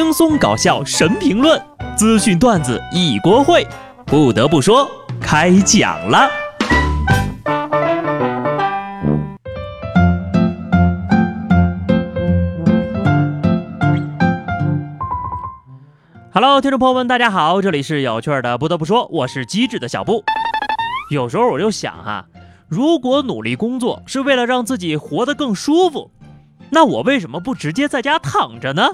轻松搞笑神评论，资讯段子一锅烩。不得不说，开讲了。Hello，听众朋友们，大家好，这里是有趣的。不得不说，我是机智的小布。有时候我就想哈，如果努力工作是为了让自己活得更舒服。那我为什么不直接在家躺着呢？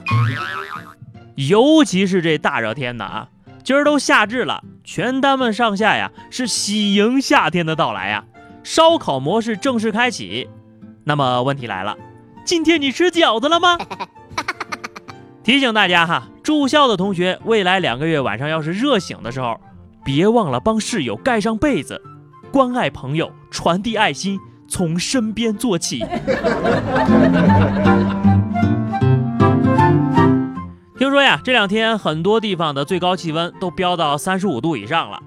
尤其是这大热天的啊，今儿都夏至了，全单位上下呀是喜迎夏天的到来呀，烧烤模式正式开启。那么问题来了，今天你吃饺子了吗？提醒大家哈，住校的同学，未来两个月晚上要是热醒的时候，别忘了帮室友盖上被子，关爱朋友，传递爱心。从身边做起。听说呀，这两天很多地方的最高气温都飙到三十五度以上了。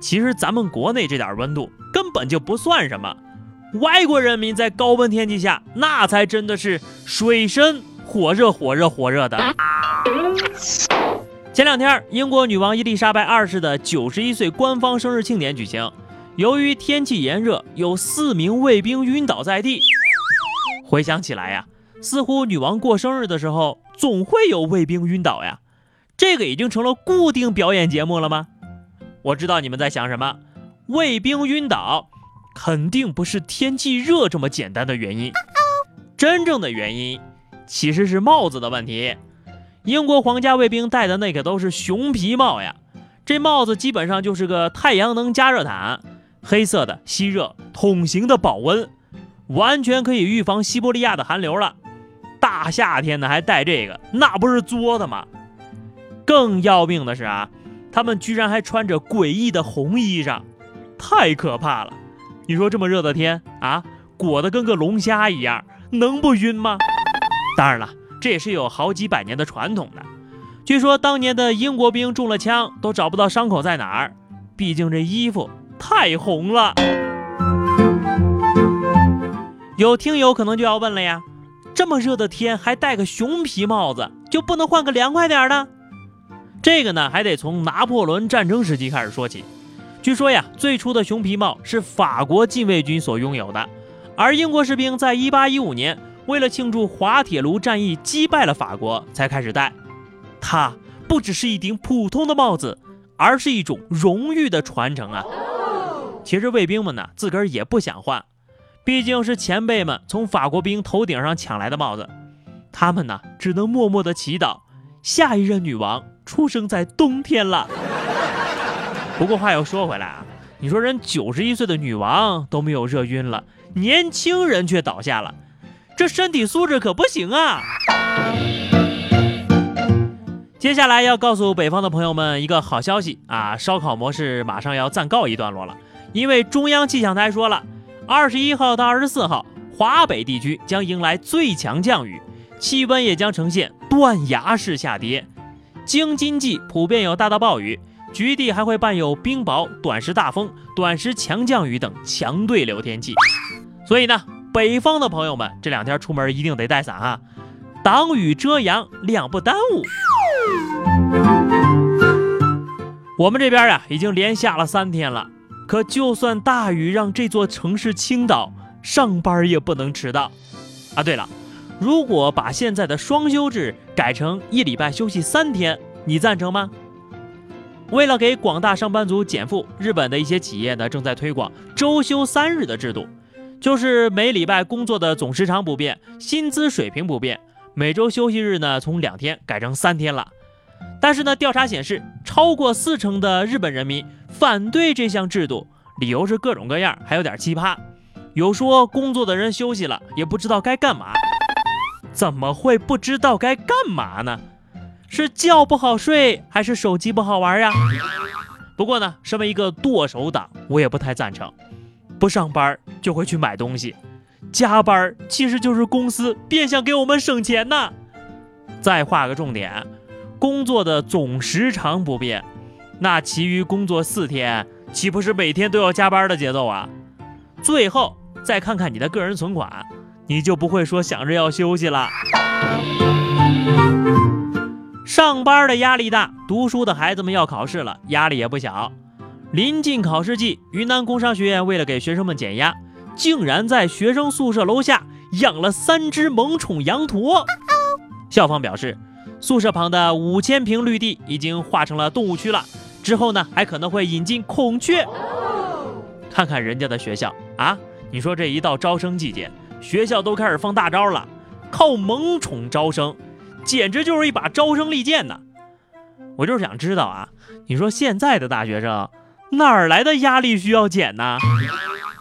其实咱们国内这点温度根本就不算什么，外国人民在高温天气下，那才真的是水深火热火热火热的。前两天，英国女王伊丽莎白二世的九十一岁官方生日庆典举行。由于天气炎热，有四名卫兵晕倒在地。回想起来呀，似乎女王过生日的时候总会有卫兵晕倒呀。这个已经成了固定表演节目了吗？我知道你们在想什么，卫兵晕倒肯定不是天气热这么简单的原因。真正的原因其实是帽子的问题。英国皇家卫兵戴的那可都是熊皮帽呀，这帽子基本上就是个太阳能加热毯。黑色的吸热桶形的保温，完全可以预防西伯利亚的寒流了。夏天的还戴这个，那不是作的吗？更要命的是啊，他们居然还穿着诡异的红衣裳，太可怕了！你说这么热的天啊，裹得跟个龙虾一样，能不晕吗？当然了，这也是有好几百年的传统的。据说当年的英国兵中了枪都找不到伤口在哪儿，毕竟这衣服。太红了，有听友可能就要问了呀，这么热的天还戴个熊皮帽子，就不能换个凉快点的？这个呢，还得从拿破仑战争时期开始说起。据说呀，最初的熊皮帽是法国禁卫军所拥有的，而英国士兵在1815年为了庆祝滑铁卢战役击败了法国才开始戴。它不只是一顶普通的帽子，而是一种荣誉的传承啊！其实卫兵们呢，自个儿也不想换，毕竟是前辈们从法国兵头顶上抢来的帽子，他们呢只能默默的祈祷下一任女王出生在冬天了。不过话又说回来啊，你说人九十一岁的女王都没有热晕了，年轻人却倒下了，这身体素质可不行啊！接下来要告诉北方的朋友们一个好消息啊，烧烤模式马上要暂告一段落了。因为中央气象台说了，二十一号到二十四号，华北地区将迎来最强降雨，气温也将呈现断崖式下跌。京津冀普遍有大到暴雨，局地还会伴有冰雹、短时大风、短时强降雨等强对流天气。所以呢，北方的朋友们这两天出门一定得带伞啊，挡雨遮阳，两不耽误。我们这边呀，已经连下了三天了。可就算大雨让这座城市倾倒，上班也不能迟到。啊，对了，如果把现在的双休制改成一礼拜休息三天，你赞成吗？为了给广大上班族减负，日本的一些企业呢正在推广周休三日的制度，就是每礼拜工作的总时长不变，薪资水平不变，每周休息日呢从两天改成三天了。但是呢，调查显示，超过四成的日本人民反对这项制度，理由是各种各样，还有点奇葩。有说工作的人休息了也不知道该干嘛，怎么会不知道该干嘛呢？是觉不好睡，还是手机不好玩呀？不过呢，身为一个剁手党，我也不太赞成。不上班就会去买东西，加班其实就是公司变相给我们省钱呐。再画个重点。工作的总时长不变，那其余工作四天，岂不是每天都要加班的节奏啊？最后再看看你的个人存款，你就不会说想着要休息了。上班的压力大，读书的孩子们要考试了，压力也不小。临近考试季，云南工商学院为了给学生们减压，竟然在学生宿舍楼下养了三只萌宠羊驼。校方表示，宿舍旁的五千平绿地已经划成了动物区了，之后呢，还可能会引进孔雀。看看人家的学校啊，你说这一到招生季节，学校都开始放大招了，靠萌宠招生，简直就是一把招生利剑呐！我就是想知道啊，你说现在的大学生。哪儿来的压力需要减呢？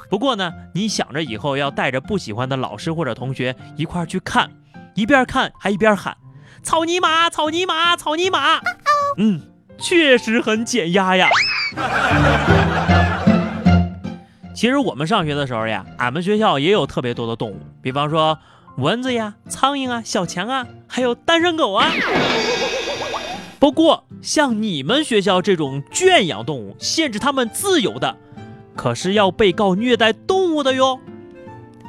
不过呢，你想着以后要带着不喜欢的老师或者同学一块儿去看，一边看还一边喊“草泥马，草泥马，草泥马”，嗯，确实很减压呀。其实我们上学的时候呀，俺们学校也有特别多的动物，比方说蚊子呀、苍蝇啊、小强啊，还有单身狗啊。不过，像你们学校这种圈养动物、限制它们自由的，可是要被告虐待动物的哟。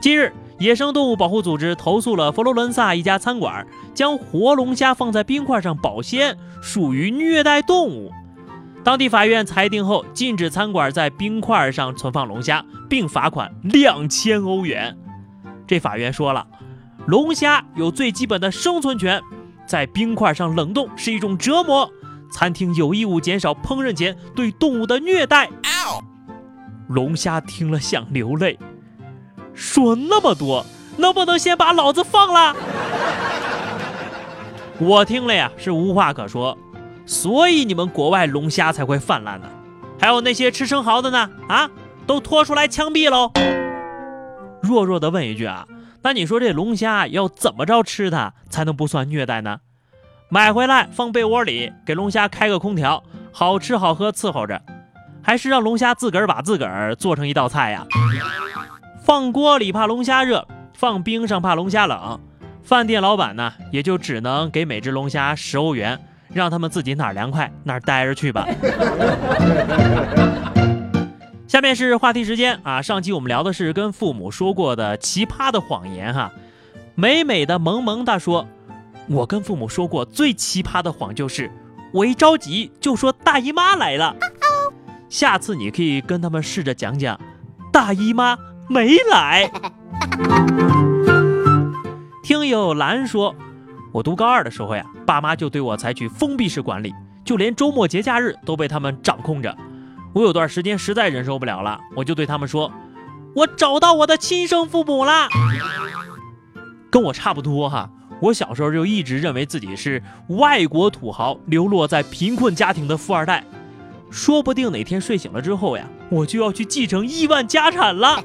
近日，野生动物保护组织投诉了佛罗伦萨一家餐馆，将活龙虾放在冰块上保鲜，属于虐待动物。当地法院裁定后，禁止餐馆在冰块上存放龙虾，并罚款两千欧元。这法院说了，龙虾有最基本的生存权。在冰块上冷冻是一种折磨，餐厅有义务减少烹饪前对动物的虐待。龙虾听了想流泪，说那么多，能不能先把老子放了？我听了呀是无话可说，所以你们国外龙虾才会泛滥呢。还有那些吃生蚝的呢？啊，都拖出来枪毙喽！弱弱的问一句啊。那你说这龙虾要怎么着吃它才能不算虐待呢？买回来放被窝里，给龙虾开个空调，好吃好喝伺候着，还是让龙虾自个儿把自个儿做成一道菜呀？放锅里怕龙虾热，放冰上怕龙虾冷。饭店老板呢，也就只能给每只龙虾十欧元，让他们自己哪儿凉快哪儿待着去吧。下面是话题时间啊！上期我们聊的是跟父母说过的奇葩的谎言哈。美美的萌萌哒说：“我跟父母说过最奇葩的谎就是，我一着急就说大姨妈来了。下次你可以跟他们试着讲讲，大姨妈没来。”听友兰说：“我读高二的时候呀，爸妈就对我采取封闭式管理，就连周末节假日都被他们掌控着。”我有段时间实在忍受不了了，我就对他们说：“我找到我的亲生父母了。”跟我差不多哈，我小时候就一直认为自己是外国土豪，流落在贫困家庭的富二代，说不定哪天睡醒了之后呀，我就要去继承亿万家产了。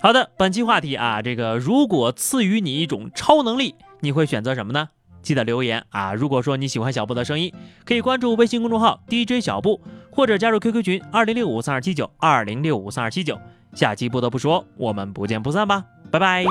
好的，本期话题啊，这个如果赐予你一种超能力，你会选择什么呢？记得留言啊！如果说你喜欢小布的声音，可以关注微信公众号 DJ 小布，或者加入 QQ 群二零六五三二七九二零六五三二七九。下期不得不说，我们不见不散吧，拜拜。